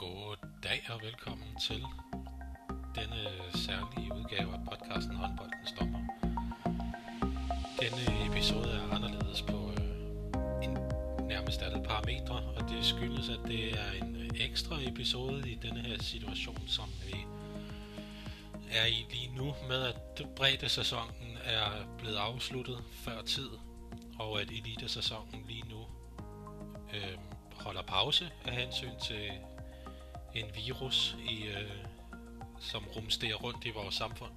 God dag og velkommen til denne særlige udgave af podcasten Håndboldens Dommer. Denne episode er anderledes på øh, en, nærmest alle parametre, og det skyldes, at det er en ekstra episode i denne her situation, som vi er i lige nu, med at bredde sæsonen er blevet afsluttet før tid, og at elite-sæsonen lige nu øh, holder pause af hensyn til en virus, i, øh, som rumsterer rundt i vores samfund.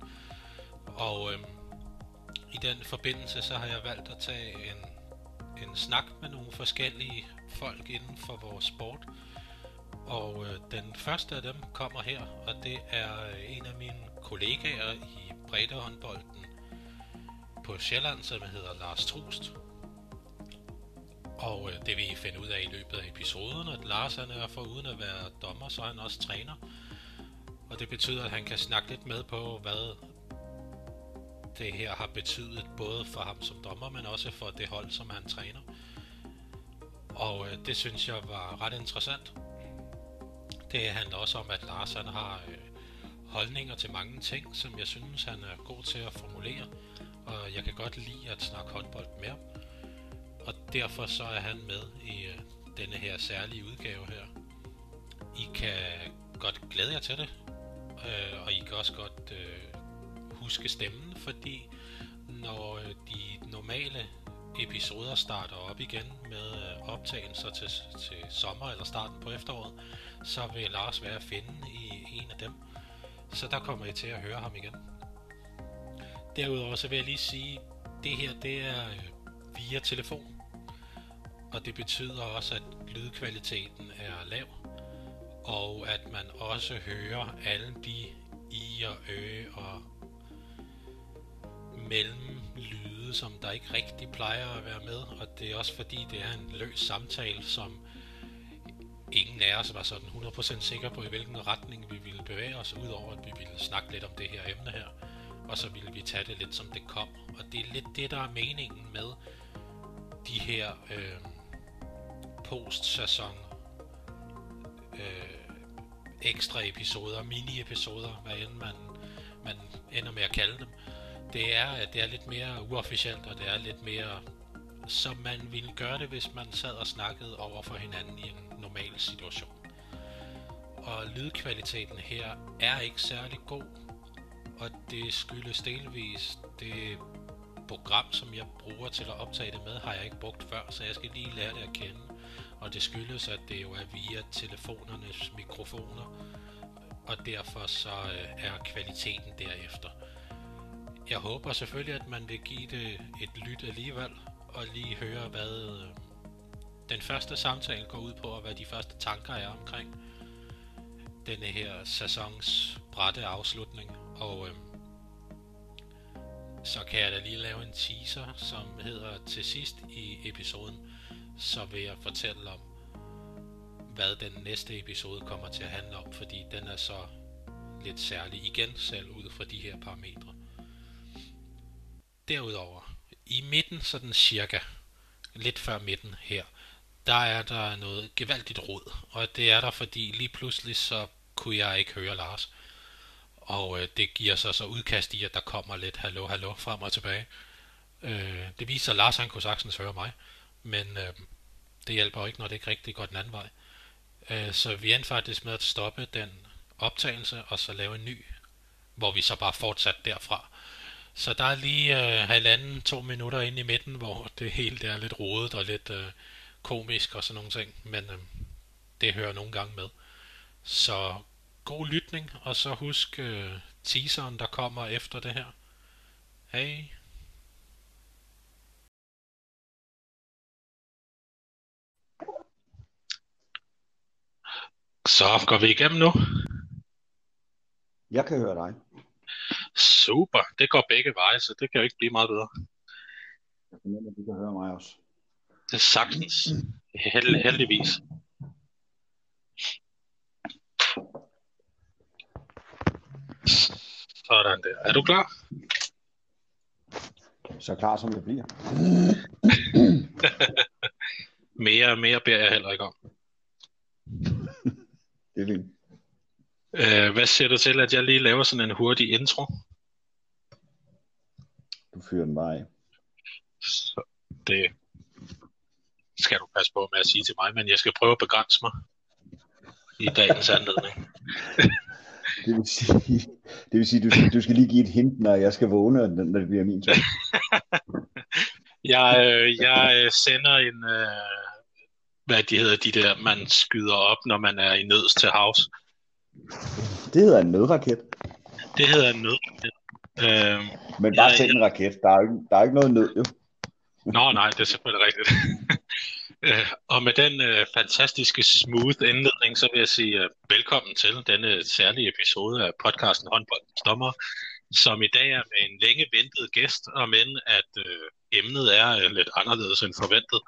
Og øh, i den forbindelse, så har jeg valgt at tage en, en snak med nogle forskellige folk inden for vores sport. Og øh, den første af dem kommer her, og det er øh, en af mine kollegaer i breddehåndbolden på Sjælland, som hedder Lars Trust. Og øh, det vil I finde ud af i løbet af episoden, at Lars han er for uden at være dommer, så er han også træner. Og det betyder, at han kan snakke lidt med på, hvad det her har betydet, både for ham som dommer, men også for det hold, som han træner. Og øh, det synes jeg var ret interessant. Det handler også om, at Lars han har øh, holdninger til mange ting, som jeg synes, han er god til at formulere. Og jeg kan godt lide at snakke håndbold med ham og derfor så er han med i øh, denne her særlige udgave her. I kan godt glæde jer til det, øh, og I kan også godt øh, huske stemmen, fordi når øh, de normale episoder starter op igen med øh, optagelser til, til sommer eller starten på efteråret, så vil Lars være at finde i en af dem. Så der kommer I til at høre ham igen. Derudover så vil jeg lige sige, det her det er øh, via telefon og det betyder også, at lydkvaliteten er lav, og at man også hører alle de i og ø og mellemlyde, som der ikke rigtig plejer at være med, og det er også fordi, det er en løs samtale, som ingen af os var sådan 100% sikre på, i hvilken retning vi ville bevæge os, udover at vi ville snakke lidt om det her emne her, og så ville vi tage det lidt som det kom. Og det er lidt det, der er meningen med de her øh, post-sæson øh, ekstra episoder, mini-episoder, hvad end man, man ender med at kalde dem. Det er, at det er lidt mere uofficielt, og det er lidt mere, som man ville gøre det, hvis man sad og snakkede over for hinanden i en normal situation. Og lydkvaliteten her er ikke særlig god, og det skyldes delvis det program, som jeg bruger til at optage det med, har jeg ikke brugt før, så jeg skal lige lære det at kende og det skyldes, at det jo er via telefonernes mikrofoner, og derfor så øh, er kvaliteten derefter. Jeg håber selvfølgelig, at man vil give det et lyt alligevel, og lige høre, hvad øh, den første samtale går ud på, og hvad de første tanker er omkring denne her sæsons brætte afslutning. Og øh, så kan jeg da lige lave en teaser, som hedder til sidst i episoden, så vil jeg fortælle om, hvad den næste episode kommer til at handle om, fordi den er så lidt særlig igen, selv ud fra de her parametre. Derudover, i midten sådan cirka, lidt før midten her, der er der noget gevaldigt rod, og det er der, fordi lige pludselig så kunne jeg ikke høre Lars. Og øh, det giver sig så udkast i, at der kommer lidt hallo, hallo frem og tilbage. Øh, det viser, at Lars han kunne sagtens høre mig. Men øh, det hjælper jo ikke, når det ikke rigtig går den anden vej. Øh, så vi endte faktisk med at stoppe den optagelse, og så lave en ny, hvor vi så bare fortsatte derfra. Så der er lige øh, halvanden, to minutter inde i midten, hvor det hele er lidt rodet og lidt øh, komisk og sådan nogle ting, men øh, det hører nogle gange med. Så god lytning, og så husk øh, teaseren, der kommer efter det her. Hej! Så går vi igennem nu. Jeg kan høre dig. Super, det går begge veje, så det kan jo ikke blive meget bedre. Jeg fornemmer, at du kan høre mig også. Det er sagtens. Held, heldigvis. Sådan der. Er du klar? Så klar som jeg bliver. mere mere beder jeg heller ikke om. Det er fint. Øh, hvad siger du til, at jeg lige laver sådan en hurtig intro? Du fyrer den bare af. Så det skal du passe på med at sige til mig, men jeg skal prøve at begrænse mig i dagens anledning. Det vil sige, det vil sige du, skal, du skal lige give et hint, når jeg skal vågne, når det bliver min tur. jeg, øh, jeg øh, sender en, øh, hvad de hedder, de der, man skyder op, når man er i nøds til havs. Det hedder en nødraket. Det hedder en nødraket. Øh, Men bare selv en raket. Der er, ikke, der er ikke noget nød, jo. Nå, nej, det er selvfølgelig rigtigt. Øh, og med den øh, fantastiske smooth indledning, så vil jeg sige øh, velkommen til denne særlige episode af podcasten Håndbold Stommer, som i dag er med en længe ventet gæst, og men at øh, emnet er øh, lidt anderledes end forventet.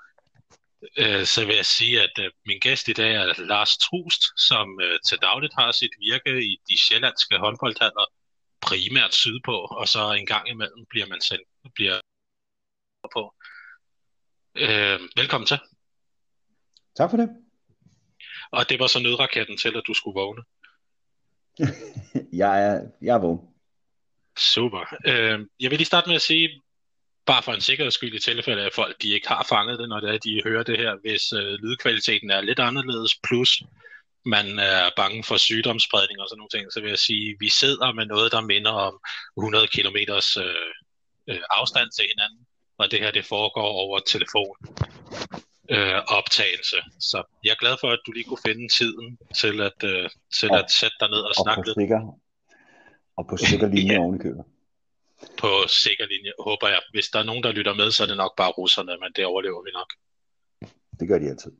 Øh, så vil jeg sige, at øh, min gæst i dag er Lars Trust, som øh, til dagligt har sit virke i de sjællandske håndboldhaller, primært sydpå, og så en gang imellem bliver man sendt bliver på. Øh, velkommen til. Tak for det. Og det var så nødraketten til, at du skulle vågne. jeg er, jeg er vågen. Super. Øh, jeg vil lige starte med at sige, bare for en sikkerheds skyld i tilfælde af folk, de ikke har fanget det, når det er, de hører det her, hvis øh, lydkvaliteten er lidt anderledes, plus man er bange for sygdomsspredning og sådan nogle ting, så vil jeg sige, at vi sidder med noget, der minder om 100 km øh, øh, afstand til hinanden, og det her det foregår over telefon øh, optagelse. Så jeg er glad for, at du lige kunne finde tiden til at, øh, til og, at sætte dig ned og, og snakke lidt. Sikker, og på sikker linje ja. ovenikøbet. På sikker linje, håber jeg. Hvis der er nogen, der lytter med, så er det nok bare russerne, men det overlever vi nok. Det gør de altid.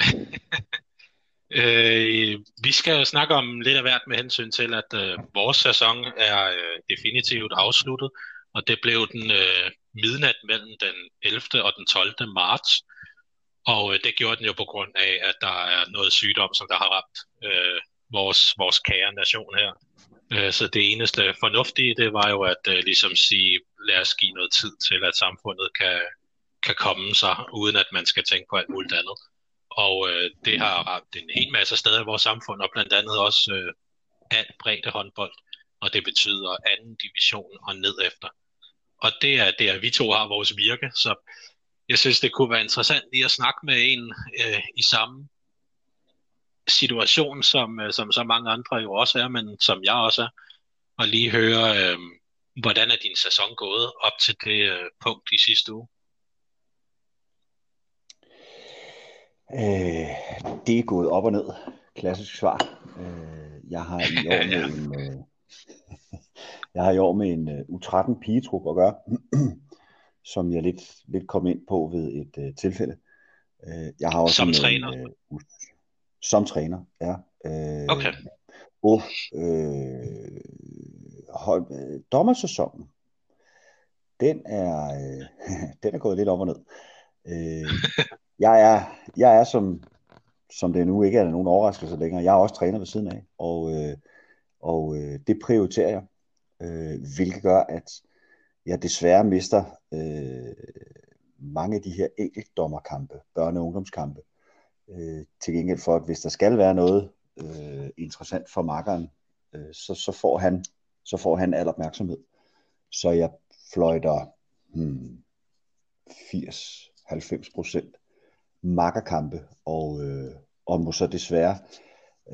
øh, vi skal snakke om lidt af hvert med hensyn til, at øh, vores sæson er øh, definitivt afsluttet, og det blev den øh, midnat mellem den 11. og den 12. marts. Og øh, det gjorde den jo på grund af, at der er noget sygdom, som der har ramt øh, vores, vores kære nation her. Øh, så det eneste fornuftige, det var jo at øh, ligesom sige, lad os give noget tid til, at samfundet kan, kan komme sig, uden at man skal tænke på alt muligt andet. Og øh, det har ramt en hel masse steder i vores samfund, og blandt andet også øh, alt bredde håndbold, og det betyder anden division og ned efter. Og det er der, vi to har vores virke, så jeg synes, det kunne være interessant lige at snakke med en øh, i samme situation, som, øh, som så mange andre jo også er, men som jeg også er, og lige høre, øh, hvordan er din sæson gået op til det øh, punkt i sidste uge? Øh, det er gået op og ned. Klassisk svar. Øh, jeg har i år med en, øh, jeg har i år med en uh, U13 pigetrup at gøre, som jeg lidt, lidt kom ind på ved et uh, tilfælde. Uh, jeg har også som en, træner? Uh, som træner, ja. Uh, okay. Og uh, hold, dommersæsonen, den er, uh, den er gået lidt op og ned. Uh, jeg er, jeg er som, som det nu ikke er nogen overraskelse længere, jeg er også træner ved siden af, og, øh, og øh, det prioriterer jeg øh, hvilket gør, at jeg desværre mister øh, mange af de her enkeltdommerkampe, børne- og ungdomskampe, øh, til gengæld for, at hvis der skal være noget øh, interessant for markeren, øh, så, så, får han, så får han al opmærksomhed. Så jeg fløjter hmm, 80-90 procent makkerkampe, og, øh, og må så desværre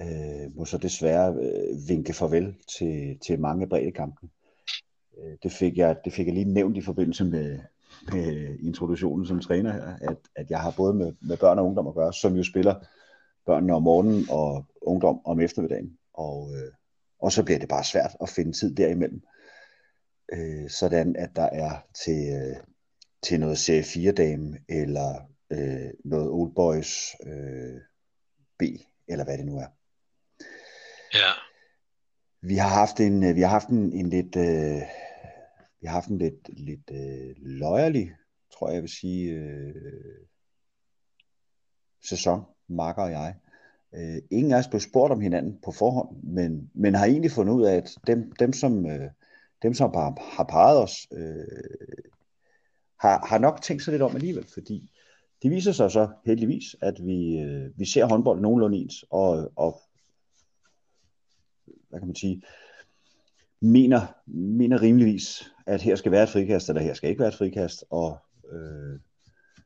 øh, må så desværre øh, vinke farvel til, til mange brede kampe. Øh, det, fik jeg, det fik jeg lige nævnt i forbindelse med, med introduktionen som træner her, at, at jeg har både med, med børn og ungdom at gøre, som jo spiller børnene om morgenen og ungdom om eftermiddagen. Og, øh, og så bliver det bare svært at finde tid derimellem. Øh, sådan at der er til, øh, til noget serie 4 dame eller øh, noget old boys øh, B, eller hvad det nu er. Ja. Vi har haft en, øh, vi har haft en, en lidt, øh, vi har haft en lidt, lidt øh, løjerlig, tror jeg, jeg vil sige, øh, sæson, Marker og jeg. Øh, ingen af os blev spurgt om hinanden på forhånd, men, men har egentlig fundet ud af, at dem, dem som, øh, dem, som har, har parret os, øh, har, har nok tænkt sig lidt om alligevel, fordi det viser sig så heldigvis, at vi, øh, vi ser håndbold nogenlunde ens, og, og hvad kan man sige, mener, mener rimeligvis, at her skal være et frikast, eller her skal ikke være et frikast, og øh,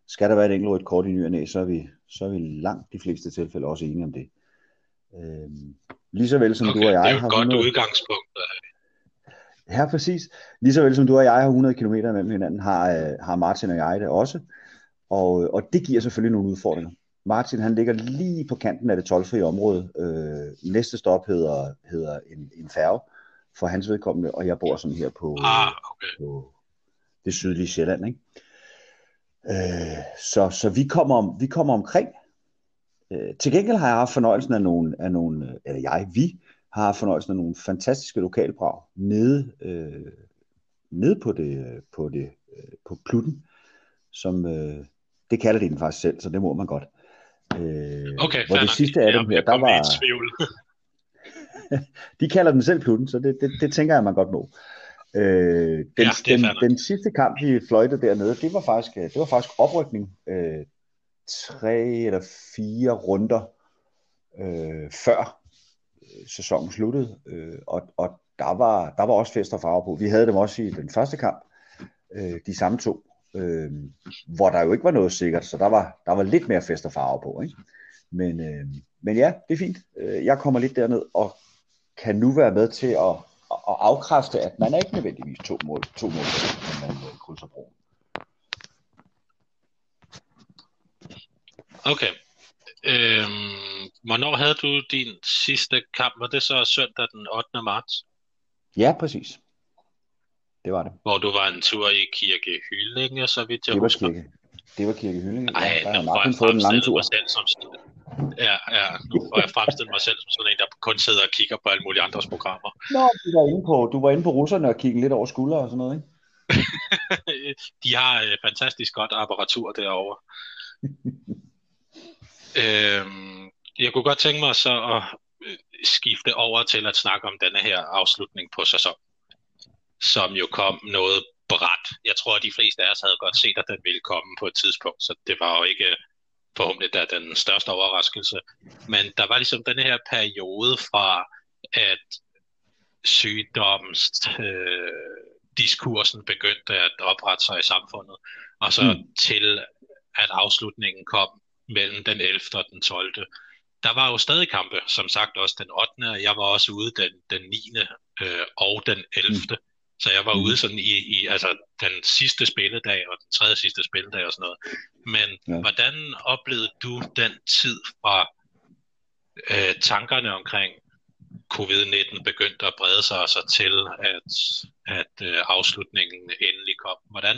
skal der være et enkelt rødt kort i ny og næ, så er vi, så er vi langt de fleste tilfælde også enige om det. Øh, lige så vel som okay, du og jeg det er jo har et godt 100, udgangspunkt. Ja, præcis. Lige så vel som du og jeg har 100 km mellem hinanden, har, øh, har Martin og jeg det også. Og, og det giver selvfølgelig nogle udfordringer. Martin han ligger lige på kanten af det tolvfrie område. Øh, næste stop hedder, hedder en, en færge for hans vedkommende, og jeg bor sådan her på, Ah, okay. på det sydlige Sjælland. Ikke? Øh, så, så vi kommer, om, vi kommer omkring. Øh, til gengæld har jeg haft fornøjelsen af nogle, af nogle, eller jeg, vi har haft fornøjelsen af nogle fantastiske lokalbrag nede, øh, nede på det, på det, øh, på Plutten, som, øh, det kalder de den faktisk selv, så det må man godt. Øh, Okay, hvor det sidste af dem her, der var. de kalder den selv Plutten, så det, det, det tænker jeg, man godt må. Øh, den, Ja, den, den sidste kamp, vi fløjtede dernede, det var faktisk, øh, det var faktisk oprykning. Øh, tre eller fire runder øh, før øh, sæsonen sluttede, øh, og, og der, var, der var også fest og farve på. Vi havde dem også i den første kamp, øh, de samme to, øh, hvor der jo ikke var noget sikkert, så der var, der var lidt mere fest og farve på. Ikke? Men, øh, men ja, det er fint. Øh, Jeg kommer lidt derned og kan nu være med til at, at afkræfte, at man er ikke nødvendigvis to mål, to mål når man øh, krydser broen. Okay. Øhm, hvornår havde du din sidste kamp? Var det så søndag den 8. marts, Ja, præcis. Det var det. hvor du var en tur i Kirke Hyllinge, så vidt jeg Det var husker? kirke. Det var kirke Hyllinge. Ej, Ja, der har Martin fået lange fremstillet tur. selv som Ja, ja, nu får jeg fremstillet mig selv som sådan en, der kun sidder og kigger på alle mulige andres programmer. Nå, du var inde på, du var inde på russerne og kiggede lidt over skuldre og sådan noget, ikke? De har øh, fantastisk godt apparatur derovre. øhm, jeg kunne godt tænke mig så at øh, skifte over til at snakke om denne her afslutning på sæsonen, som jo kom noget bræt. Jeg tror, at de fleste af os havde godt set, at den ville komme på et tidspunkt, så det var jo ikke forhåbentlig da den største overraskelse. Men der var ligesom denne her periode fra, at sygdoms øh, diskursen begyndte at oprette sig i samfundet, og så mm. til at afslutningen kom mellem den 11. og den 12. Der var jo stadig kampe, som sagt også den 8. og jeg var også ude den, den 9. Øh, og den 11. Mm. Så jeg var Mm. ude sådan i, i altså den sidste spilledag og den tredje sidste spilledag og sådan noget. Men Ja. ja. hvordan oplevede du den tid fra øh, tankerne omkring covid-19 begyndte at brede sig og så til, at, at øh, afslutningen endelig kom? Hvordan,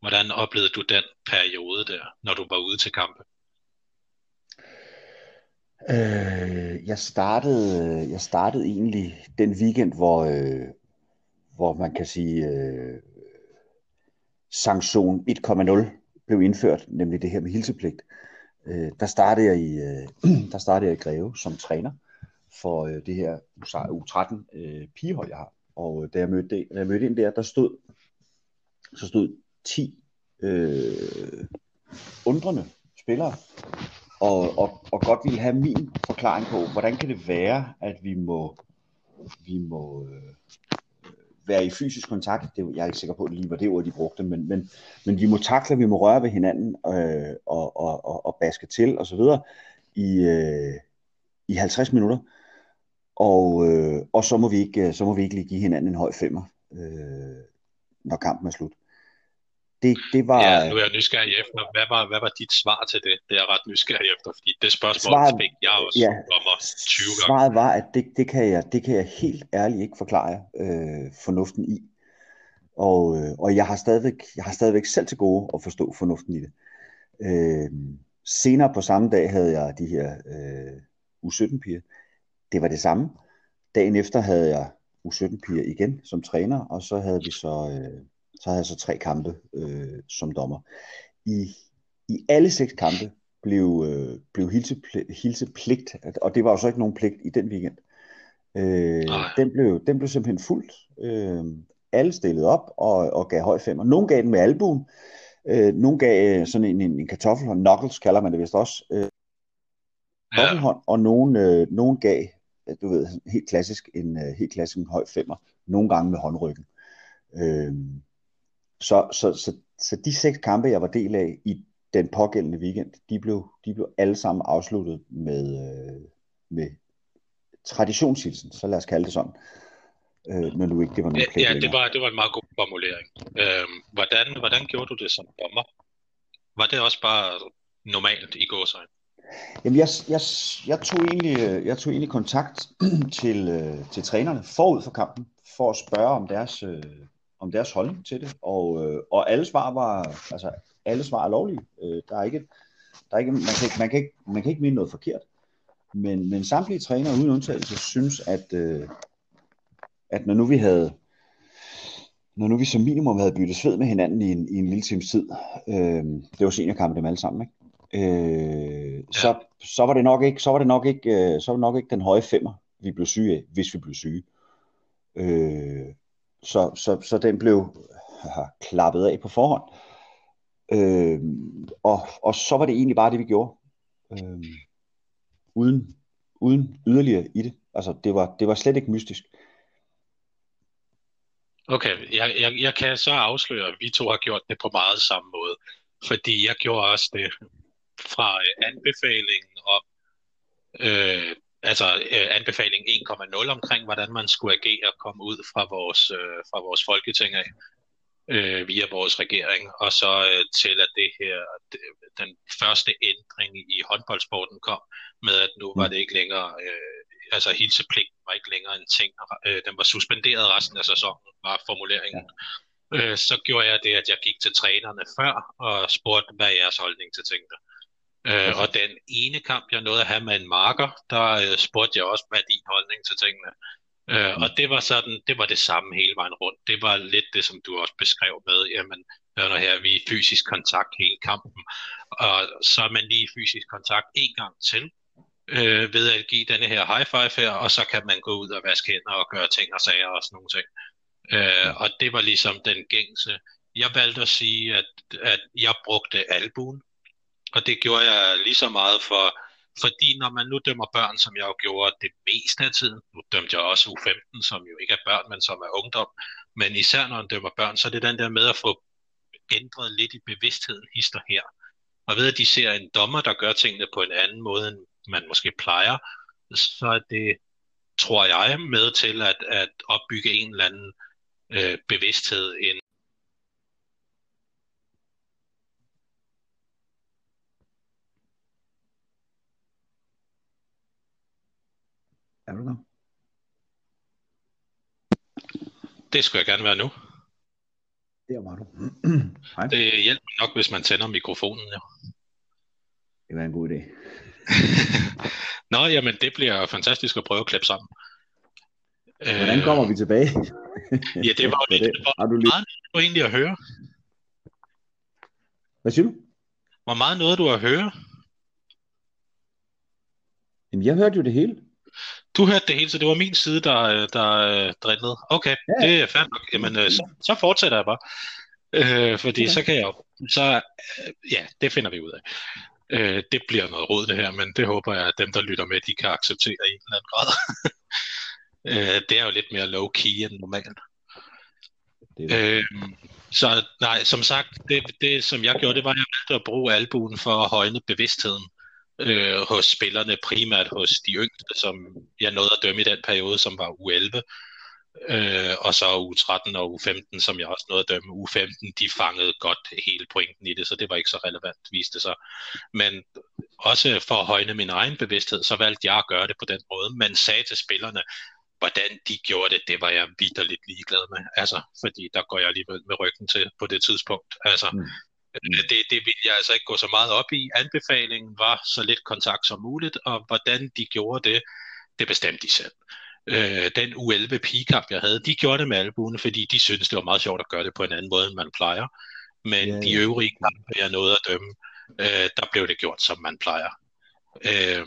hvordan oplevede du den periode der, når du var ude til kampe? Øh, jeg startede, jeg startede egentlig den weekend, hvor, øh, hvor man kan sige, øh, sanktion 1,0 blev indført, nemlig det her med hilsepligt. Øh, der startede jeg i, øh, der startede jeg i Greve som træner for øh, det her U13 øh, pigehold, jeg har. Og øh, da jeg mødte, da jeg mødte ind der, der stod, så stod 10 øh, undrende spillere, og, og, og godt ville have min forklaring på, hvordan kan det være, at vi må, vi må øh, være i fysisk kontakt. Det, jeg er ikke sikker på, at det lige var det ord, de brugte, men, men, men vi må takle, vi må røre ved hinanden øh, og, og, og, og baske til og så videre i, øh, i 50 minutter. Og, øh, og så må vi ikke øh, så må vi ikke lige give hinanden en høj femmer, øh, når kampen er slut. Det, det var Ja, nu er jeg nysgerrig efter. Hvad var, hvad var dit svar til det? Det er jeg ret nysgerrig efter, fordi det spørgsmål Svaret- fik jeg også ja, om os 20 gange. Svaret var, at det, det, kan jeg, det kan jeg helt ærligt ikke forklare øh, fornuften i. Og, øh, og jeg, har stadigvæk, jeg har stadigvæk selv til gode at forstå fornuften i det. Øh, senere på samme dag havde jeg de her øh, U17-piger. Det var det samme. Dagen efter havde jeg U17-piger igen som træner, og så havde vi så, øh, så havde jeg så tre kampe øh, som dommer. I, I alle seks kampe blev, øh, blev hilsepl- hilsepligt, og det var jo så ikke nogen pligt i den weekend. Øh, den, blev, den blev simpelthen fuldt. Øh, alle stillede op og, og gav høj femmer. Nogle gav den med albuen, øh, nogle gav øh, sådan en, en, en kartoffelhånd, knuckles kalder man det vist også, øh, Ja, og nogen, øh, nogen gav du ved, helt klassisk, en uh, helt klassisk en høj femmer, nogle gange med håndryggen. Øh, så, så, så, så de seks kampe, jeg var del af i den pågældende weekend, de blev, de blev alle sammen afsluttet med, øh, med traditionshilsen, så lad os kalde det sådan. Øh, når du ikke det var nogen Ja, det var, det var en meget god formulering. Øh, hvordan, hvordan gjorde du det som dommer? Var det også bare normalt i gåsøjne? Jamen, jeg, jeg, jeg, tog egentlig, øh, jeg tog egentlig kontakt til, øh, til trænerne forud for kampen, for at spørge om deres, øh, om deres holdning til det, og, øh, og alle svar var, altså, alle svar er lovlige. Øh, der er ikke, der er ikke, man, kan man, kan ikke, man kan ikke mene noget forkert. Men, men samtlige trænere uden undtagelse synes, at, øh, at når nu vi havde når nu vi som minimum havde byttet sved med hinanden i en, i en lille times tid, øh, det var seniorkamp dem alle sammen, ikke? øh, ja. så, så var det nok ikke, så var det nok ikke, øh, så var det nok ikke den høje femmer, vi blev syge af, hvis vi blev syge. Øh, så, så, så den blev haha, klappet af på forhånd. Øh, og, og så var det egentlig bare det, vi gjorde. Øh, uden, uden yderligere i det. Altså, det var, det var slet ikke mystisk. Okay, jeg, jeg, jeg kan så afsløre, at vi to har gjort det på meget samme måde. Fordi jeg gjorde også det fra øh, anbefalingen om, øh, altså øh, anbefaling 1,0 omkring, hvordan man skulle agere og komme ud fra vores, øh, fra vores folketing af øh, via vores regering, og så øh, til at det her, den første ændring i håndboldsporten kom, med at nu var det ikke længere, øh, altså hilsepligt var ikke længere en ting, øh, den var suspenderet resten af sæsonen, var formuleringen. Ja. Øh, så gjorde jeg det, at jeg gik til trænerne før og spurgte, hvad er jeres holdning til tingene. Øh, og den ene kamp, jeg nåede at have med en marker, der øh, spurgte jeg også, hvad er din holdning til tingene. Øh, og det var sådan, det var det samme hele vejen rundt. Det var lidt det, som du også beskrev med, jamen, hør her, vi er i fysisk kontakt hele kampen, og så er man lige i fysisk kontakt en gang til, øh, ved at give denne her high five her, og så kan man gå ud og vaske hænder og gøre ting og sager og sådan nogle ting. Øh, og det var ligesom den gængse. Jeg valgte at sige, at, at jeg brugte albuen, og det gjorde jeg lige så meget for, fordi når man nu dømmer børn, som jeg jo gjorde det meste af tiden, nu dømte jeg også U15, som jo ikke er børn, men som er ungdom, men især når man dømmer børn, så er det den der med at få ændret lidt i bevidstheden hister her. Og ved at de ser en dommer, der gør tingene på en anden måde, end man måske plejer, så er det, tror jeg, med til at, at opbygge en eller anden øh, bevidsthed, en Er du der? Det skulle jeg gerne være nu. Der var du. Hej. Det hjælper nok, hvis man tænder mikrofonen, ja. Det var en god idé. Nå, jamen det bliver fantastisk at prøve at klippe sammen. Hvordan kommer vi tilbage? ja, det var, det, det var Har du lige... meget du egentlig at høre. Hvad siger du? Hvor meget noget du at høre? Jamen, jeg hørte jo det hele. Du hørte det hele, så det var min side, der, der øh, drillede. Okay, ja. det er fair nok. Jamen, øh, så, så fortsætter jeg bare. Øh, fordi okay. så kan jeg jo... Så, øh, ja, det finder vi ud af. Øh, det bliver noget råd det her, men det håber jeg, at dem, der lytter med, de kan acceptere i en eller anden grad. øh, det er jo lidt mere low-key end normalt. Det øh, så nej, som sagt, det, det som jeg gjorde, det var, at jeg valgte at bruge albuen for at højne bevidstheden øh, hos spillerne, primært hos de yngste, som jeg nåede at dømme i den periode, som var U11, øh, og så U13 og U15, som jeg også nåede at dømme. U15, de fangede godt hele pointen i det, så det var ikke så relevant, viste sig. Men også for at højne min egen bevidsthed, så valgte jeg at gøre det på den måde, Man sagde til spillerne, hvordan de gjorde det, det var jeg vidderligt ligeglad med. Altså, fordi der går jeg alligevel med ryggen til på det tidspunkt. Altså, mm. Mm. Det, det vil jeg altså ikke gå så meget op i. Anbefalingen var så lidt kontakt som muligt, og hvordan de gjorde det, det bestemte de selv. Øh, den U11 pigekamp, jeg havde, de gjorde det med albuene, fordi de syntes, det var meget sjovt at gøre det på en anden måde, end man plejer. Men yeah, de øvrige kampe, jeg nåede at dømme, øh, der blev det gjort, som man plejer. Øh,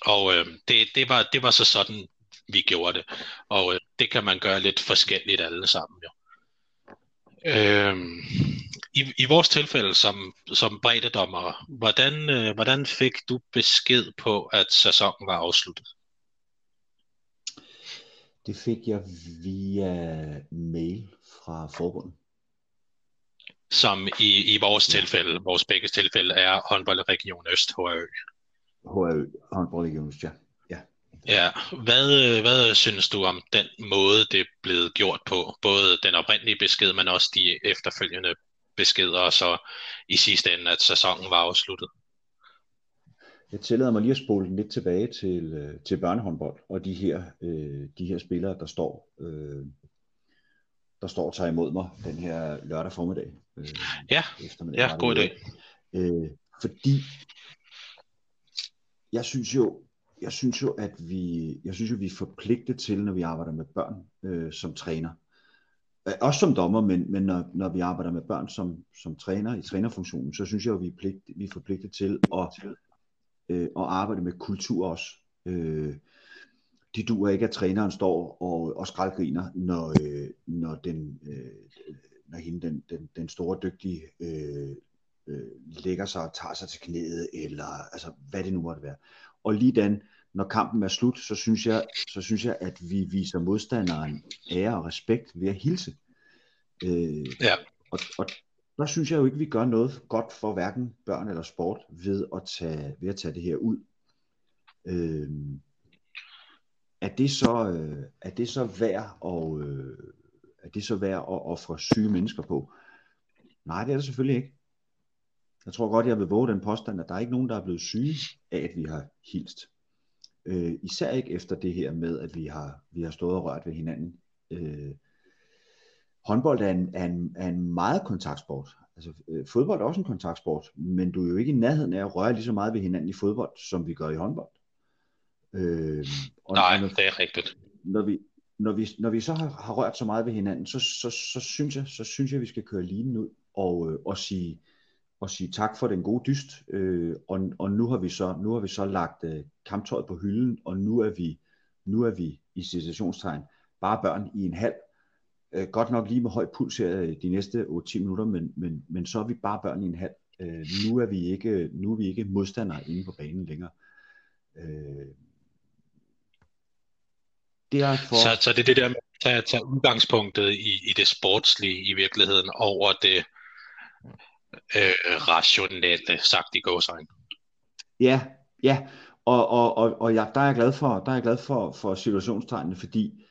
og øh, det, det, var, det var så sådan, vi gjorde det. Og øh, det kan man gøre lidt forskelligt alle sammen, jo. Øh, i, I vores tilfælde som, som breddedommer, hvordan, øh, hvordan fik du besked på, at sæsonen var afsluttet? Det fik jeg via mail fra forbundet. Som i, i vores tilfælde, vores begge tilfælde, er håndboldregion Øst, HRØ. HRØ, håndboldregion Øst, ja. ja. Ja, hvad, hvad synes du om den måde, det er blevet gjort på? Både den oprindelige besked, men også de efterfølgende beskeder, og så i sidste ende, at sæsonen var afsluttet. Jeg tillader mig lige at spole lidt tilbage til, øh, til børnehåndbold, og de her, øh, de her spillere, der står, øh, der står og tager imod mig den her lørdag formiddag. Øh, ja, ja god idé. Øh, fordi jeg synes jo, jeg synes jo, at vi, jeg synes jo, vi er forpligtet til, når vi arbejder med børn øh, som træner, også som dommer, men, men når, når vi arbejder med børn som, som træner i trænerfunktionen, så synes jeg at vi er, pligt, vi er forpligtet til at, øh, at arbejde med kultur også. Øh, det duer ikke, at træneren står og, og skraldgriner, når, øh, når, den, øh, når hende, den, den, den store dygtige øh, øh, lægger sig og tager sig til knæet, eller altså, hvad det nu måtte være. Og lige den, når kampen er slut, så synes jeg, så synes jeg at vi viser modstanderen ære og respekt ved at hilse. Øh, ja. Og, og der synes jeg jo ikke, vi gør noget godt for hverken børn eller sport ved at tage, ved at tage det her ud. Øh, er det så, øh, er det så værd og øh, er det så værd at ofre syge mennesker på? Nej, det er det selvfølgelig ikke. Jeg tror godt, jeg vil våge den påstand, at der er ikke nogen, der er blevet syge af, at vi har hilst. Øh, især ikke efter det her med, at vi har, vi har stået og rørt ved hinanden. Øh, håndbold er en, er, en, er en meget kontaktsport. Altså, øh, fodbold er også en kontaktsport, men du er jo ikke i nærheden af at røre lige så meget ved hinanden i fodbold, som vi gør i håndbold. Øh, og Nej, når, det er rigtigt. Når vi, når vi, når vi så har, har rørt så meget ved hinanden, så, så, så, synes jeg, så synes jeg, vi skal køre linen ud og, øh, og sige, og sige tak for den gode dyst. Øh, og, og nu har vi så nu har vi så lagt øh, kamptøjet på hylden, og nu er vi nu er vi i situationstegn bare børn i en halv. Øh, godt nok lige med høj puls her øh, de næste 8-10 minutter, men, men, men så er vi bare børn i en halv. Øh, nu er vi ikke nu er vi ikke modstandere inde på banen længere. Øh, det er for... så, så det er det der med at tage, tage udgangspunktet i, i det sportslige i virkeligheden over det øh, rationelle, sagt i gåsøjne. Ja, ja, og, og, og, og jeg, der er jeg glad for, der er jeg glad for, for situationstegnene, fordi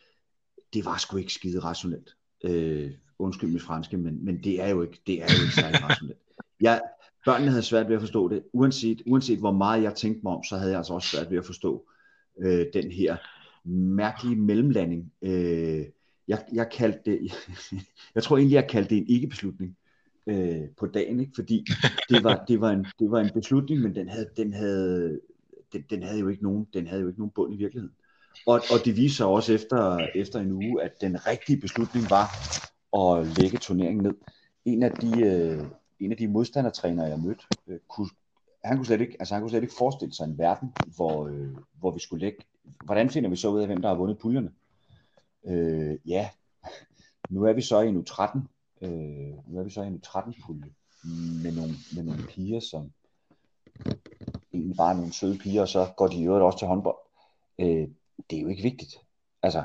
det var sgu ikke skide rationelt. Øh, undskyld mit franske, men, men det er jo ikke, det er jo ikke særlig rationelt. Jeg, børnene havde svært ved at forstå det. Uanset, uanset hvor meget jeg tænkte mig om, så havde jeg altså også svært ved at forstå øh, den her mærkelige mellemlanding. Øh, jeg, jeg kaldte det, jeg tror egentlig, jeg kaldte det en ikke-beslutning øh, på dagen, ikke? fordi det var, det, var en, det var en beslutning, men den havde, den havde, den, den havde jo ikke nogen, den havde jo ikke nogen bund i virkeligheden. Og, og det viser sig også efter, efter en uge, at den rigtige beslutning var at lægge turneringen ned. En af de, øh, en af de modstandertrænere, jeg mødte, øh, kunne, han kunne slet ikke, altså han kunne slet ikke forestille sig en verden, hvor, øh, hvor vi skulle lægge, hvordan finder vi så ud af, hvem der har vundet puljerne? Øh, ja, nu er vi så i U13 øh, nu er vi så i en 13 pulje med nogle, med nogle piger, som egentlig bare er nogle søde piger, og så går de i øvrigt også til håndbold. Øh, det er jo ikke vigtigt. Altså,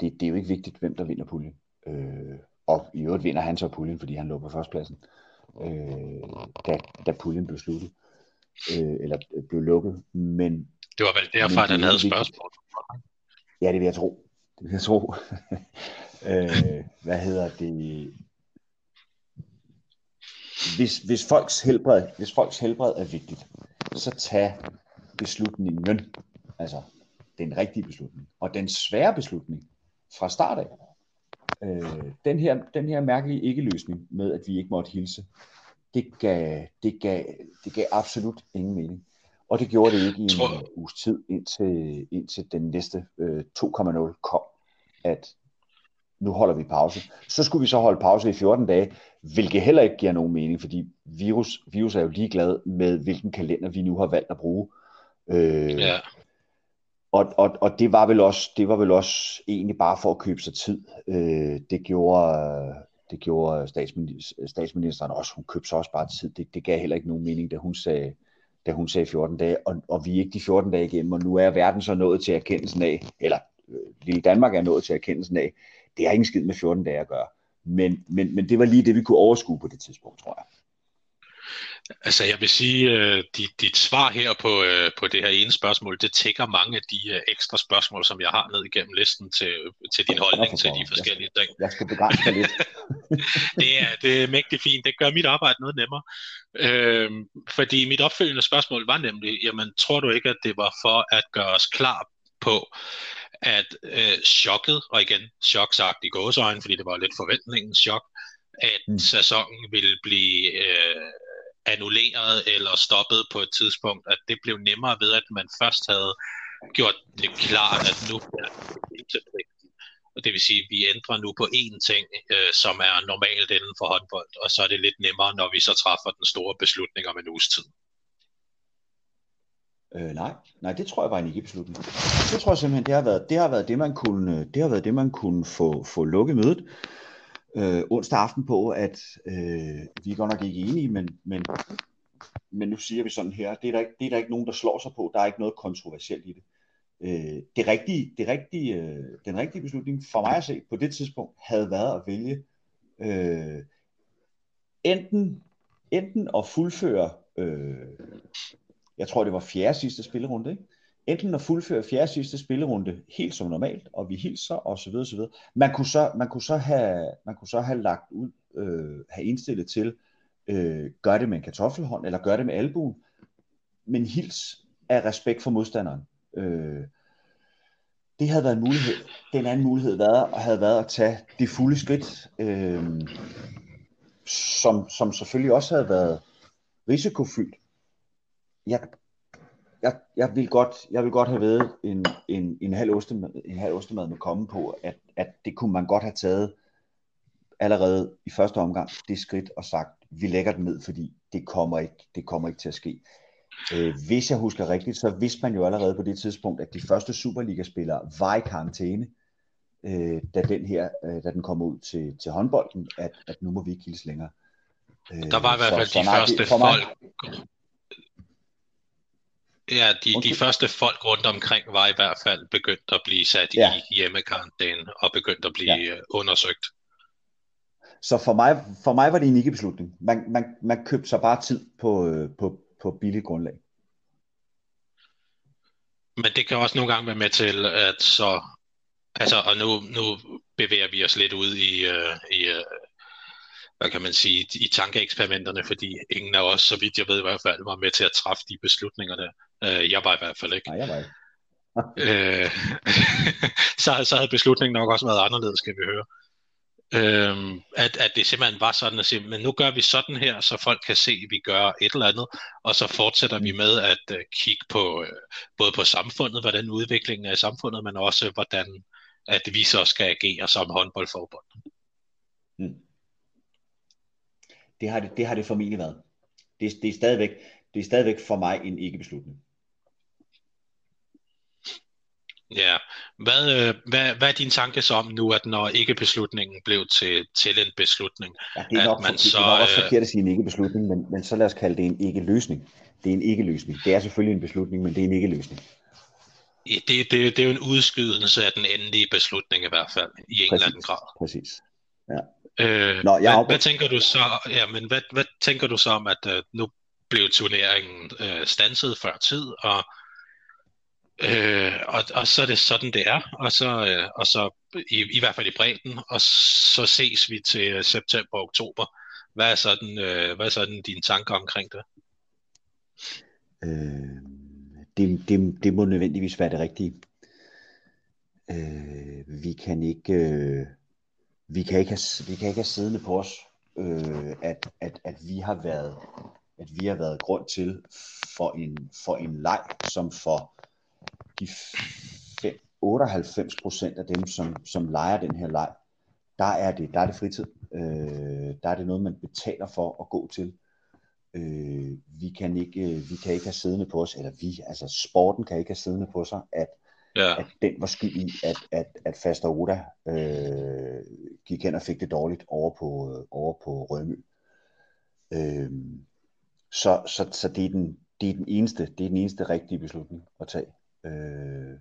det, det er jo ikke vigtigt, hvem der vinder puljen. Øh, og i øvrigt vinder han så puljen, fordi han lå på førstepladsen, øh, da, da puljen blev sluttet. Øh, eller blev lukket. Men, det var vel derfor, at han havde spørgsmål. Ja, det vil jeg tro. Det vil jeg tro. øh, hvad hedder det? Hvis, hvis, folks helbred, hvis folks helbred er vigtigt, så tag beslutningen, altså den rigtige beslutning, og den svære beslutning fra start af. Øh, den, her, den her mærkelige ikke-løsning med, at vi ikke måtte hilse, det gav, det gav, det gav absolut ingen mening. Og det gjorde det ikke i en tror... uges tid, indtil, indtil den næste øh, 2,0 kom, at nu holder vi pause. Så skulle vi så holde pause i 14 dage, hvilket heller ikke giver nogen mening, fordi virus, virus er jo ligeglad med, hvilken kalender vi nu har valgt at bruge. Øh, ja. Og, og, og det var vel også det var vel også egentlig bare for at købe sig tid. Øh, det gjorde det gjorde statsministeren, statsministeren også. Hun købte sig også bare tid. Det, det gav heller ikke nogen mening, da hun sagde, da hun sagde 14 dage, og, og vi er ikke de 14 dage igennem, og nu er verden så nået til erkendelsen af, eller øh, lille Danmark er nået til erkendelsen af, det har ingen skid med 14 dage at gøre. Men, men, men det var lige det, vi kunne overskue på det tidspunkt, tror jeg. Altså jeg vil sige, uh, dit, dit svar her på, uh, på det her ene spørgsmål, det tækker mange af de uh, ekstra spørgsmål, som jeg har ned igennem listen til, til din holdning til de forskellige ting. Jeg skal begrænse lidt. det, er, det er mægtigt fint. Det gør mit arbejde noget nemmere. Uh, fordi mit opfølgende spørgsmål var nemlig, jamen tror du ikke, at det var for at gøre os klar på, at uh, chokket, og igen chok sagt i gåsøjne, fordi det var lidt forventningens chok, at mm. sæsonen ville blive uh, annulleret eller stoppet på et tidspunkt, at det blev nemmere ved, at man først havde gjort det klart, at nu er det og det vil sige, at vi ændrer nu på én ting, øh, som er normalt inden for håndbold, og så er det lidt nemmere, når vi så træffer den store beslutning om en uges tid. Øh, nej, nej, det tror jeg var en ikke-beslutning. Det tror jeg simpelthen, det har været det, har været det man kunne, øh, det har været det, man kunne få, få lukket mødet øh, onsdag aften på, at øh, vi er godt nok ikke enige, men, men, men nu siger vi sådan her, det er, der ikke, det er der ikke nogen, der slår sig på, der er ikke noget kontroversielt i det. Øh, det rigtige, det rigtige, øh, den rigtige beslutning for mig at se på det tidspunkt havde været at vælge øh, enten, enten at fuldføre, øh, jeg tror det var fjerde sidste spillerunde, ikke? Enten at fuldføre fjerde sidste spillerunde helt som normalt, og vi hilser og så videre, så videre. Man kunne så, man kunne så have, man kunne så have lagt ud, øh, have indstillet til, øh, gør det med en kartoffelhånd, eller gør det med albuen, men hils af respekt for modstanderen. Øh, det havde været en mulighed. Den anden mulighed været, havde været at tage det fulde skridt, øh, som, som selvfølgelig også havde været risikofyldt. Jeg jeg, jeg, vil godt, jeg vil godt have været en, en, en halv ostemad, en halv ostemad med komme på, at, at det kunne man godt have taget allerede i første omgang det skridt og sagt, vi lægger den ned, fordi det kommer ikke, det kommer ikke til at ske. Øh, hvis jeg husker rigtigt, så vidste man jo allerede på det tidspunkt, at de første Superliga-spillere var i karantæne, øh, da den her, øh, da den kom ud til, til håndbolden, at, at nu må vi ikke kildes længere. Øh, der var i hvert fald så, de så, første det, folk, Ja, de, de første folk rundt omkring var i hvert fald begyndt at blive sat ja. i hjemmekarantæne og begyndt at blive ja. Øh, undersøgt. Så for mig, for mig var det en ikke-beslutning. Man, man, man købte sig bare tid på, øh, på, på billigt grundlag. Men det kan også nogle gange være med til, at så, altså, og nu, nu bevæger vi os lidt ud i, uh, i uh, hvad kan man sige, i tankeeksperimenterne, fordi ingen af os, så vidt jeg ved i hvert fald, var med til at træffe de beslutninger der. Øh, jeg var i hvert fald ikke. Nej, jeg var ikke. øh, så, så havde beslutningen nok også været anderledes, skal vi høre. Øh, at, at det simpelthen var sådan at sige, men nu gør vi sådan her, så folk kan se, at vi gør et eller andet, og så fortsætter vi med at uh, kigge på uh, både på samfundet, hvordan udviklingen er i samfundet, men også hvordan at vi så skal agere som håndboldforbund. Mm. Det har det, det har det formentlig været. Det, det, er stadigvæk, det er stadigvæk for mig en ikke-beslutning. Ja, hvad, øh, hvad, hvad er din tanke så om nu, at når ikke-beslutningen blev til, til en beslutning? Ja, det er nok, at man så, det nok også øh, forkert at sige en ikke-beslutning, men, men så lad os kalde det en ikke-løsning. Det er en ikke-løsning. Det er selvfølgelig en beslutning, men det er en ikke-løsning. Det, det, det er jo en udskydelse af den endelige beslutning i hvert fald, i en eller anden grad. Præcis. Ja. Øh, Nå, jeg hvad, hvad tænker du så? Ja, men hvad, hvad tænker du så om, at uh, nu blev turneringen uh, stanset før tid, og Øh, og, og så er det sådan, det er. Og så, øh, og så i, i hvert fald i bredden, og så ses vi til september og oktober. Hvad er sådan, øh, hvad er sådan dine tanker omkring det? Øh, det, det? Det må nødvendigvis være det rigtige. Øh, vi kan ikke... Øh, vi kan ikke have, vi kan ikke have siddende på os, øh, at, at, at vi har været at vi har været grund til for en, for en leg, som for de 5, 98 procent af dem, som, som leger den her leg, der er det, der er det fritid. Øh, der er det noget, man betaler for at gå til. Øh, vi, kan ikke, vi kan ikke have siddende på os, eller vi, altså sporten kan ikke have siddende på sig, at, ja. at den var skyld i, at, at, at Faster Oda øh, gik hen og fik det dårligt over på, over på Rømø. Øh, så, så, så det, er den, det, er den eneste, det er den eneste rigtige beslutning at tage. Øh,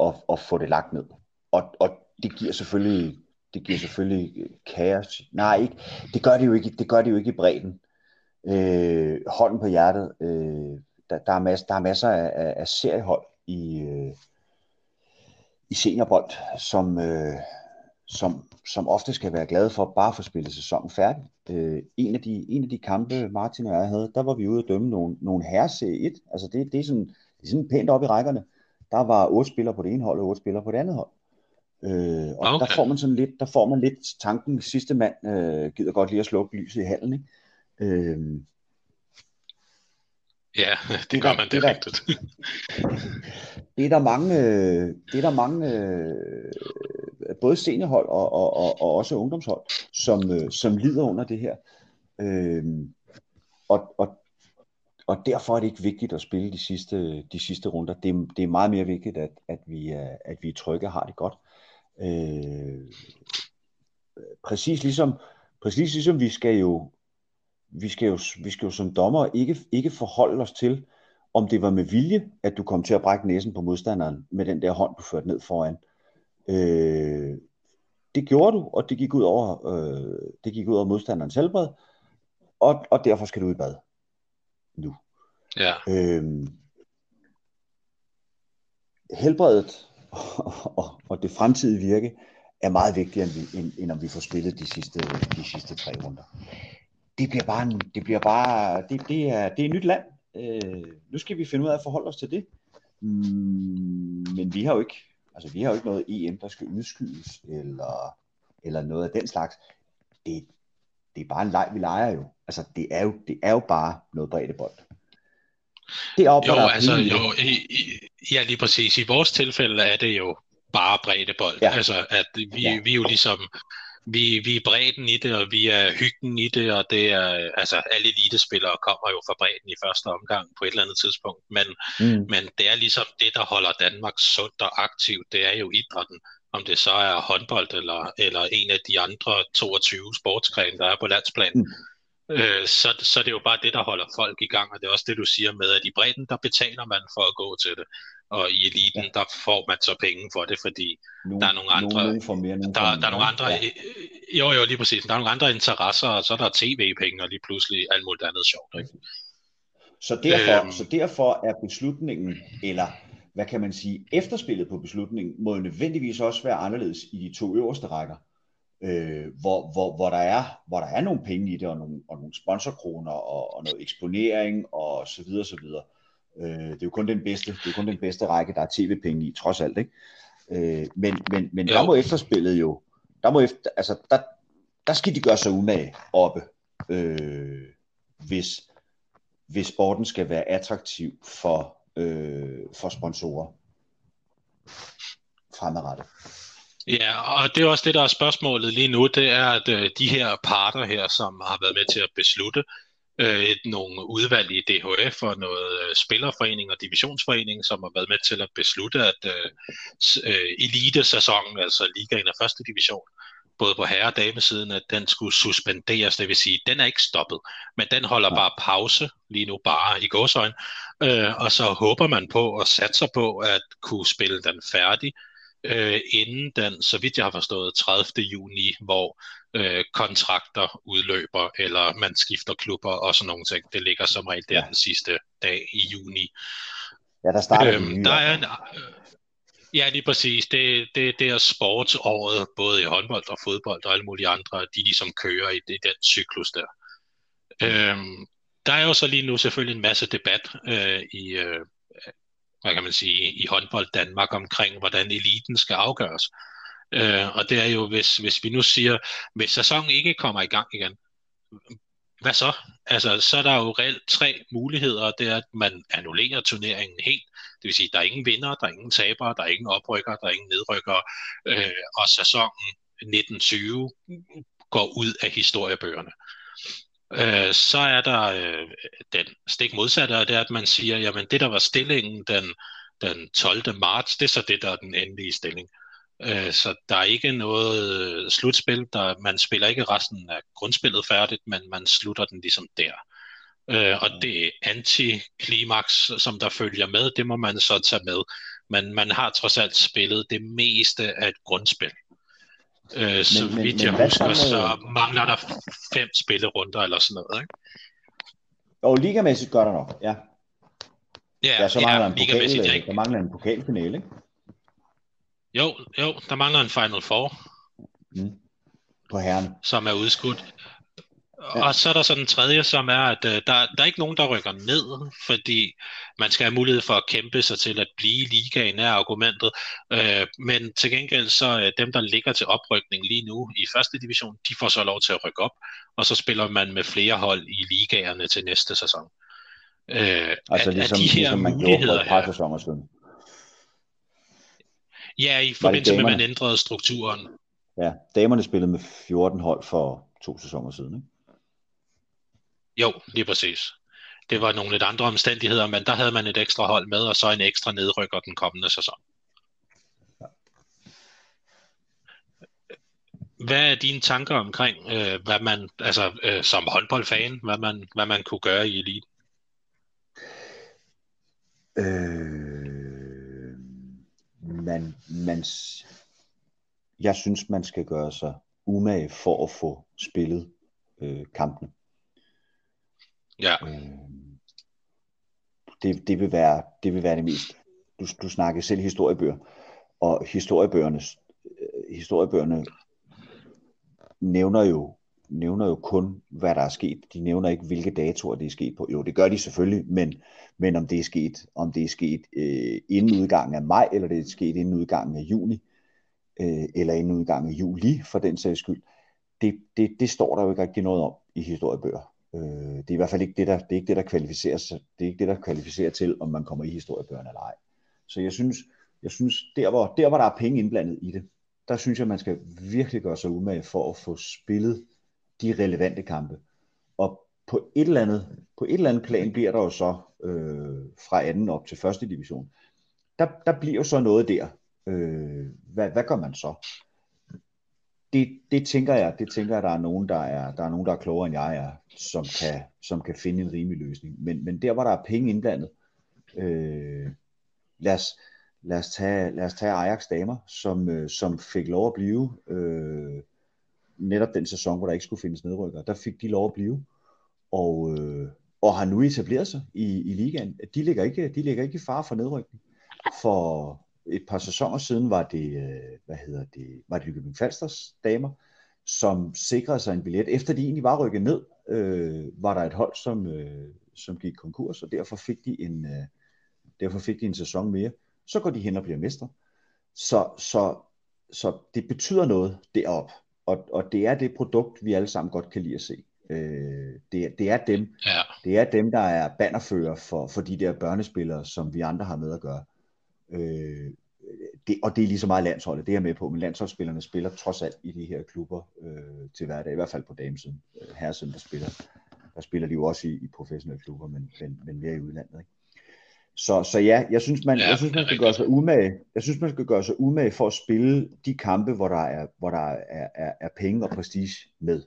at, at få det lagt ned. Og, og det giver selvfølgelig det giver selvfølgelig kaos. Nej, ikke. Det gør det jo ikke. Det gør det jo ikke i bredden. Øh, hånden på hjertet. Øh, der, der, er masser, der er masser af, af seriehold i, øh, i seniorbold, som, øh, som, som ofte skal være glade for bare at få spillet sæsonen færdig. Øh, en, af de, en af de kampe, Martin og jeg havde, der var vi ude at dømme nogle, nogle herres 1. Altså det, det, er sådan, det er sådan pænt op i rækkerne. Der var otte spillere på det ene hold og otte spillere på det andet hold. Øh, og okay. der får man sådan lidt, der får man lidt tanken, sidste mand øh, gider godt lige at slukke lyset i hallen, ikke? Øh, Ja, det, det gør der, man, det, det er rigtigt. det er der mange, det er der mange øh, både seniorhold og, og, og, og også ungdomshold, som, øh, som lider under det her. Øh, og, og, og derfor er det ikke vigtigt at spille de sidste, de sidste runder. Det, det er meget mere vigtigt, at, at, vi, er, at vi er trygge og har det godt. Øh, præcis ligesom, præcis ligesom vi skal jo vi skal jo, vi skal jo som dommer ikke, ikke forholde os til, om det var med vilje, at du kom til at brække næsen på modstanderen med den der hånd, du førte ned foran. Øh, det gjorde du, og det gik ud over, øh, det gik ud over modstanderens helbred, og, og derfor skal du i bad nu. Ja. Øh, helbredet og, og, og det fremtidige virke er meget vigtigere, end, vi, end, end om vi får spillet de sidste, de sidste tre runder det bliver bare, en, det bliver bare, det, det, er, det er et nyt land. Øh, nu skal vi finde ud af at forholde os til det. Mm, men vi har jo ikke, altså vi har jo ikke noget EM, der skal udskydes, eller, eller noget af den slags. Det, det er bare en leg, vi leger jo. Altså, det er jo, det er jo bare noget bold. Det er op, jo, der er altså, jo, i, i, ja, lige præcis. I vores tilfælde er det jo bare bold. Ja. Altså, at vi, ja. vi er jo ligesom vi, vi er bredden i det, og vi er hyggen i det, og det er, altså alle elitespillere kommer jo fra bredden i første omgang på et eller andet tidspunkt, men, mm. men det er ligesom det, der holder Danmark sundt og aktivt, det er jo idrætten, om det så er håndbold eller, eller en af de andre 22 sportsgrene, der er på landsplan. Mm. Øh, så, så det er jo bare det, der holder folk i gang, og det er også det, du siger med, at i bredden, der betaler man for at gå til det og i eliten, ja. der får man så penge for det, fordi nogle, der er nogle andre, nogle får mere, nogle der, der, der er nogle andre, ja. jo jo, lige præcis, der er nogle andre interesser, og så er der tv-penge, og lige pludselig alt muligt andet sjovt, ikke? Så derfor, øhm, så derfor er beslutningen, eller hvad kan man sige, efterspillet på beslutningen, må jo nødvendigvis også være anderledes i de to øverste rækker, øh, hvor, hvor, hvor, der er, hvor der er nogle penge i det, og nogle, og nogle sponsorkroner, og, og noget eksponering, og så videre, så videre. Øh, det er jo kun den bedste, det er kun den bedste række, der er tv-penge i, trods alt, ikke? Øh, men men, men der må efterspillet jo, der må efter, altså, der, der skal de gøre sig umage oppe, øh, hvis, hvis sporten skal være attraktiv for, øh, for sponsorer fremadrettet. Ja, og det er også det, der er spørgsmålet lige nu, det er, at øh, de her parter her, som har været med til at beslutte, øh, et, nogle udvalg i DHF og noget øh, spillerforening og divisionsforening, som har været med til at beslutte, at øh, elitesæsonen, øh, elite-sæsonen, altså ligaen af første division, både på herre- og damesiden, at den skulle suspenderes, det vil sige, den er ikke stoppet, men den holder bare pause lige nu, bare i gåsøjne, øh, og så håber man på og satser på at kunne spille den færdig, øh, inden den, så vidt jeg har forstået, 30. juni, hvor øh, kontrakter udløber, eller man skifter klubber og sådan nogle ting. Det ligger som regel der ja. den sidste dag i juni. Ja, der starter øhm, der er en, øh, Ja, lige præcis. Det, det, det er sportsåret, både i håndbold og fodbold og alle mulige andre, de ligesom kører i, i den cyklus der. Øhm, der er jo så lige nu selvfølgelig en masse debat øh, i, øh, hvad kan man sige, i håndbold Danmark omkring, hvordan eliten skal afgøres. Øh, og det er jo, hvis, hvis vi nu siger, hvis sæsonen ikke kommer i gang igen, hvad så? Altså, så er der jo reelt tre muligheder. Det er, at man annullerer turneringen helt. Det vil sige, at der er ingen vinder, der er ingen tabere, der er ingen oprykker, der er ingen nedrykker. Øh, og sæsonen 1920 går ud af historiebøgerne. Øh, så er der øh, den stik modsatte, og det er, at man siger, jamen det, der var stillingen den, den 12. marts, det er så det, der er den endelige stilling. Øh, så der er ikke noget øh, slutspil, der, man spiller ikke resten af grundspillet færdigt, men man slutter den ligesom der. Øh, og det antiklimaks, som der følger med, det må man så tage med. men man har trods alt spillet det meste af et grundspil. Øh, så men, vidt men, jeg men husker, med... så mangler der fem spillerunder eller sådan noget, ikke? Og ligamæssigt gør der nok, ja. Ja, ja så mangler ja, en pokal, der mangler en pokalfinale, ikke? Jo, jo, der mangler en Final Four. Mm. På herren. Som er udskudt. Ja. Og så er der så den tredje, som er, at uh, der, der er ikke nogen, der rykker ned, fordi man skal have mulighed for at kæmpe sig til at blive ligaen er argumentet. Uh, men til gengæld så uh, dem, der ligger til oprykning lige nu i første division, de får så lov til at rykke op, og så spiller man med flere hold i ligaerne til næste sæson. Uh, altså at, ligesom, at de her ligesom man gjorde for et par sæsoner siden. Ja, i forbindelse med, at man ændrede strukturen. Ja, damerne spillede med 14 hold for to sæsoner siden, ikke? Jo, lige præcis. Det var nogle lidt andre omstændigheder, men der havde man et ekstra hold med, og så en ekstra nedrykker den kommende sæson. Hvad er dine tanker omkring, øh, hvad man, altså øh, som håndboldfan, hvad man, hvad man kunne gøre i eliten? Øh, man, man, jeg synes, man skal gøre sig umage for at få spillet øh, kampene. Ja. Øh, det, det, vil være, det vil være det mest. Du, du snakker selv historiebøger, og historiebøgerne, øh, historiebøgerne nævner jo nævner jo kun, hvad der er sket. De nævner ikke, hvilke datoer det er sket på. Jo, det gør de selvfølgelig, men, men om det er sket, om det er sket øh, inden udgangen af maj, eller det er sket inden udgangen af juni, øh, eller inden udgangen af juli, for den sags skyld, det, det, det står der jo ikke rigtig noget om i historiebøger. Øh, det er i hvert fald ikke det, der, det er ikke det, der kvalificerer sig, det er ikke det, der kvalificerer til, om man kommer i historiebøgerne eller ej. Så jeg synes, jeg synes der, hvor, der hvor der er penge indblandet i det, der synes jeg, man skal virkelig gøre sig umage for at få spillet de relevante kampe. Og på et eller andet, på et eller andet plan bliver der jo så øh, fra anden op til første division. Der, der bliver jo så noget der. Øh, hvad, hvad gør man så? det, det tænker jeg, det tænker jeg, der er nogen, der er, der er nogen, der er klogere end jeg er, som kan, som kan finde en rimelig løsning. Men, men der, hvor der er penge indblandet, øh, lad, os, lad, os tage, lad os tage Ajax damer, som, øh, som fik lov at blive øh, netop den sæson, hvor der ikke skulle findes nedrykker. Der fik de lov at blive, og, øh, og har nu etableret sig i, i ligaen. De ligger ikke, de ligger ikke i fare for nedrykning. For, et par sæsoner siden var det, øh, hvad hedder det, var det Nykøbing Falsters damer, som sikrede sig en billet. Efter de egentlig var rykket ned, øh, var der et hold, som, øh, som gik konkurs, og derfor fik de en, øh, derfor fik de en sæson mere. Så går de hen og bliver mestre. Så, så, så det betyder noget derop, og, og det er det produkt, vi alle sammen godt kan lide at se. Øh, det, det er dem, ja. det er dem, der er bannerfører for, for de der børnespillere, som vi andre har med at gøre. Øh, det, og det er lige så meget landsholdet, det er jeg med på, men landsholdsspillerne spiller trods alt i de her klubber øh, til hverdag, i hvert fald på damesiden. Øh, herresiden, der spiller, der spiller de jo også i, i professionelle klubber, men, men, men mere i udlandet. Ikke? Så, så ja, jeg synes, man, ja, jeg synes, man skal gøre sig umage. Jeg synes, man skal gøre sig umage for at spille de kampe, hvor der er, hvor der er, er, er penge og prestige med.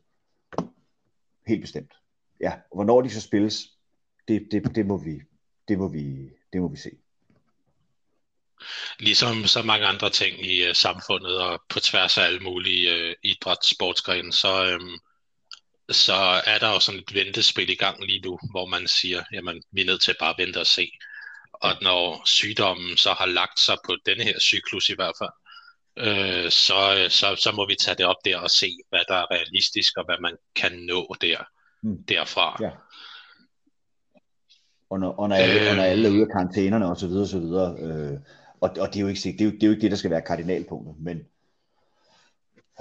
Helt bestemt. Ja, og hvornår de så spilles, det, det, det, må vi, det, må vi, det må vi se ligesom så mange andre ting i uh, samfundet og på tværs af alle mulige uh, idræts, sportsgrene, så, um, så er der jo sådan et ventespil i gang lige nu, hvor man siger, jamen vi er nødt til bare at vente og se. Og når sygdommen så har lagt sig på denne her cyklus i hvert fald, øh, så, så, så må vi tage det op der og se, hvad der er realistisk og hvad man kan nå der, mm. derfra. Ja. Og når, og når, alle, øh, og når alle er ude af karantænerne og så videre, så videre øh, og, og det, er jo ikke, det, er jo, det er jo ikke det, der skal være kardinalpunktet, men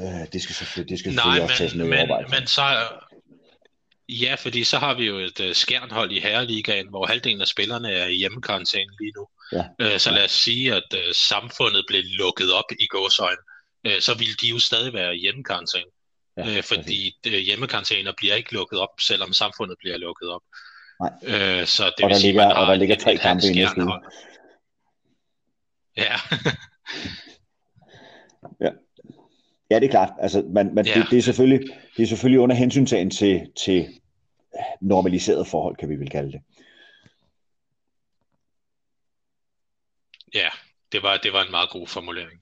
øh, det skal selvfølgelig, det skal selvfølgelig Nej, også tages noget men, men så, Ja, fordi så har vi jo et uh, skærnhold i Herreligaen, hvor halvdelen af spillerne er i hjemmekarantæne lige nu. Ja. Uh, så lad os sige, at uh, samfundet blev lukket op i gåsøjne. Uh, så vil de jo stadig være i hjemmekarantæne. Ja, uh, fordi uh, hjemmekarantæner bliver ikke lukket op, selvom samfundet bliver lukket op. Nej. Uh, så det og, vil der sige, ligger, og der ligger tre kampe i næste uge. Ja. ja. Ja, det er klart. Altså, man, man, ja. det, det, er selvfølgelig, det er selvfølgelig under hensyntagen til, til normaliseret forhold, kan vi vel kalde det. Ja, det var, det var en meget god formulering.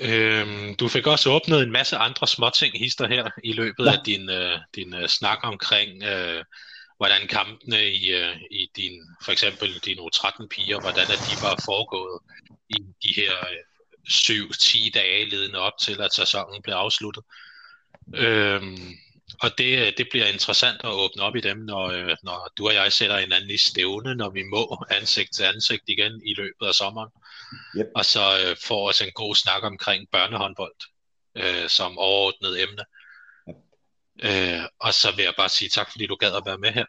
Øhm, du fik også åbnet en masse andre småting hister her i løbet ja. af din, øh, din øh, snak omkring, øh, hvordan kampene i, øh, i din, for eksempel dine U13-piger, hvordan at de var foregået i de her øh, 7-10 dage ledende op til, at sæsonen blev afsluttet. Øhm, og det, det bliver interessant at åbne op i dem, når, øh, når du og jeg sætter hinanden i stævne, når vi må ansigt til ansigt igen i løbet af sommeren. Yep. Og så øh, får os en god snak omkring børnehåndbold øh, som overordnet emne. Øh, og så vil jeg bare sige tak, fordi du gad at være med her.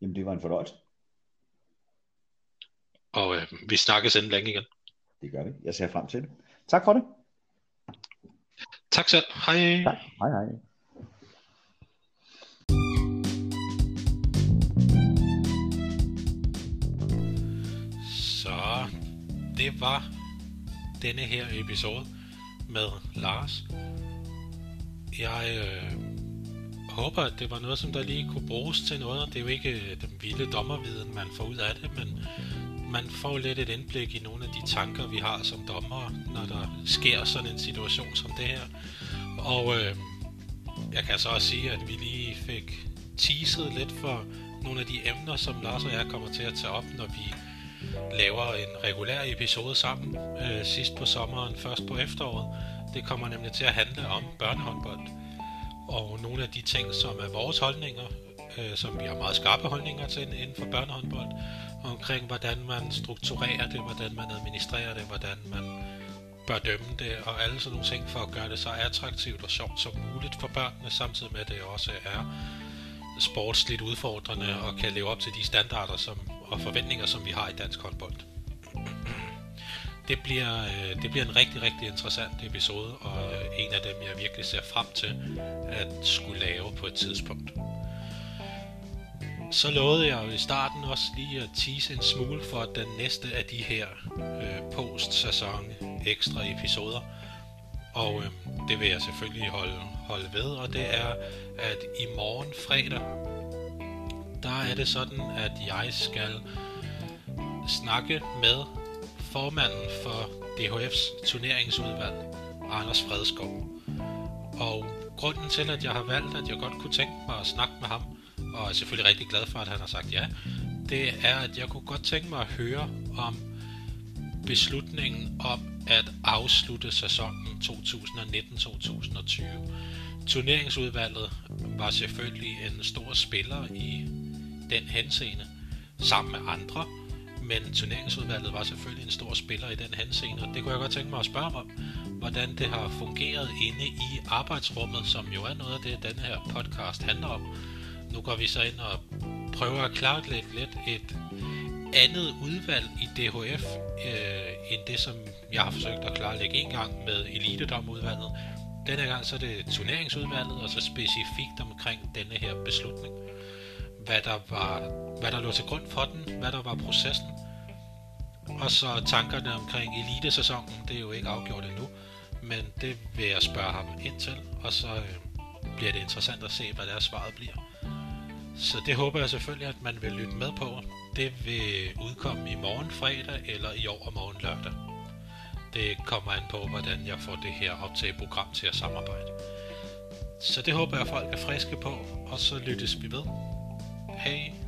Jamen, det var en fornøjelse. Og øh, vi snakkes inden længe igen. Det gør vi. Jeg ser frem til det. Tak for det. Tak selv. Hej. Tak. Hej hej. Så det var denne her episode med Lars. Jeg øh, håber, at det var noget, som der lige kunne bruges til noget. Det er jo ikke øh, den vilde dommerviden, man får ud af det, men man får lidt et indblik i nogle af de tanker, vi har som dommer, når der sker sådan en situation som det her. Og øh, jeg kan så også sige, at vi lige fik teaset lidt for nogle af de emner, som Lars og jeg kommer til at tage op, når vi laver en regulær episode sammen øh, sidst på sommeren, først på efteråret. Det kommer nemlig til at handle om børnehåndbold. Og nogle af de ting, som er vores holdninger, øh, som vi har meget skarpe holdninger til inden for børnehåndbold, omkring hvordan man strukturerer det, hvordan man administrerer det, hvordan man bør dømme det, og alle sådan nogle ting for at gøre det så attraktivt og sjovt som muligt for børnene, samtidig med at det også er sportsligt udfordrende og kan leve op til de standarder som, og forventninger, som vi har i dansk håndbold. Det bliver, øh, det bliver en rigtig, rigtig interessant episode, og øh, en af dem, jeg virkelig ser frem til at skulle lave på et tidspunkt. Så lovede jeg jo i starten også lige at tease en smule for den næste af de her øh, post-sæson ekstra episoder. Og øh, det vil jeg selvfølgelig holde, holde ved, og det er, at i morgen fredag, der er det sådan, at jeg skal snakke med formanden for DHF's turneringsudvalg, Anders Fredskov. Og grunden til, at jeg har valgt, at jeg godt kunne tænke mig at snakke med ham, og er selvfølgelig rigtig glad for, at han har sagt ja, det er, at jeg kunne godt tænke mig at høre om beslutningen om at afslutte sæsonen 2019-2020. Turneringsudvalget var selvfølgelig en stor spiller i den henseende, sammen med andre, men turneringsudvalget var selvfølgelig en stor spiller i den henseende, og det kunne jeg godt tænke mig at spørge om, hvordan det har fungeret inde i arbejdsrummet, som jo er noget af det, denne her podcast handler om. Nu går vi så ind og prøver at klarlægge lidt, lidt et andet udvalg i DHF, øh, end det, som jeg har forsøgt at klarlægge en gang med elitedomudvalget. Denne gang så er det turneringsudvalget, og så specifikt omkring denne her beslutning. Hvad der, var, hvad der lå til grund for den, hvad der var processen, og så tankerne omkring elitesæsonen, det er jo ikke afgjort endnu, men det vil jeg spørge ham ind til, og så øh, bliver det interessant at se, hvad deres svaret bliver. Så det håber jeg selvfølgelig, at man vil lytte med på. Det vil udkomme i morgen fredag eller i overmorgen lørdag. Det kommer an på, hvordan jeg får det her optageprogram til at samarbejde. Så det håber jeg, at folk er friske på, og så lyttes vi ved. Hej!